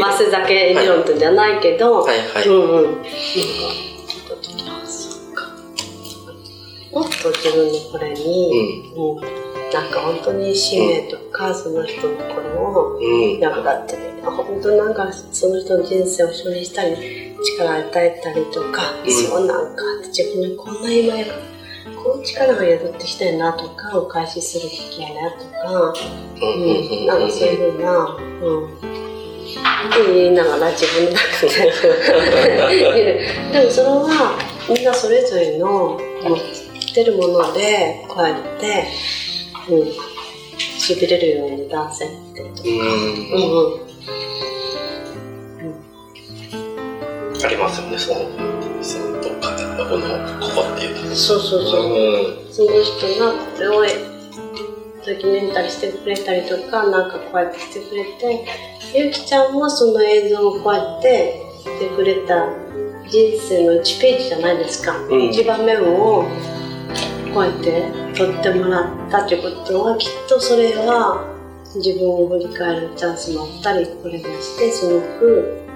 マス酒理論ってじゃないけど、はいはい。うんうん。なんか、聞いた時あ、そうか。もっと自分のこれに、うん、なんか本当に使命とか、その人のこれをうん。役立ってね、本当なんかその人の人生を処理したり、力を与えたりとか、うんそうなんか自分にこんな今やこの力が宿ってきたいなとか、お返しするべきやなとか、うんうんうんうん、なんかそういうふうな、うん。って言いながら自分の中ででもそれはみんなそれぞれの持ってるものでこうやって、うん、しびれるように出せってとか、うん。うん。うん、ありますよね、その、その、どっかで、この、ここっていう。そうそうそう、うん。その人がこれをドキュメンタリーしてくれたりとかなん。かこうやってしてくれてゆきちゃんもその映像をこうやってしてくれた人生の1ページじゃないですか、うん。一番目をこうやって撮ってもらったってことはきっとそれは自分を振り返るチャンスもあったりこれにしてすごく、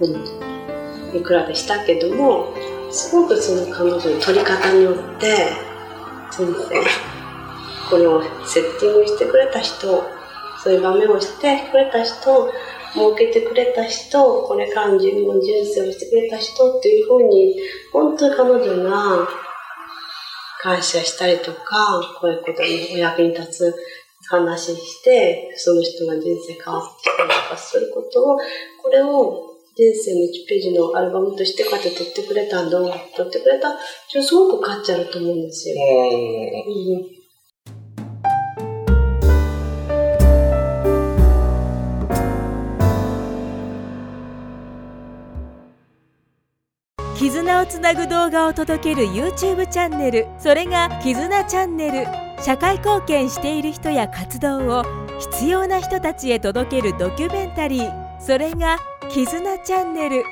うん、いくらでしたけどもすごくその彼女の撮り方によって人生これをセッティングしてくれた人そういう場面をしてくれた人設けてくれた人これからの自分の人生をしてくれた人っていうふうに本当に彼女が感謝したりとかこういうことにお役に立つ話してその人が人生変わってきたりとかすることをこれを人生の1ページのアルバムとしてこうやって撮ってくれた動画撮ってくれた。すごく価値あると思うんですよ。うん絆をつなぐ動画を届ける YouTube チャンネル。それが絆チャンネル。社会貢献している人や活動を必要な人たちへ届けるドキュメンタリー。それが絆チャンネル。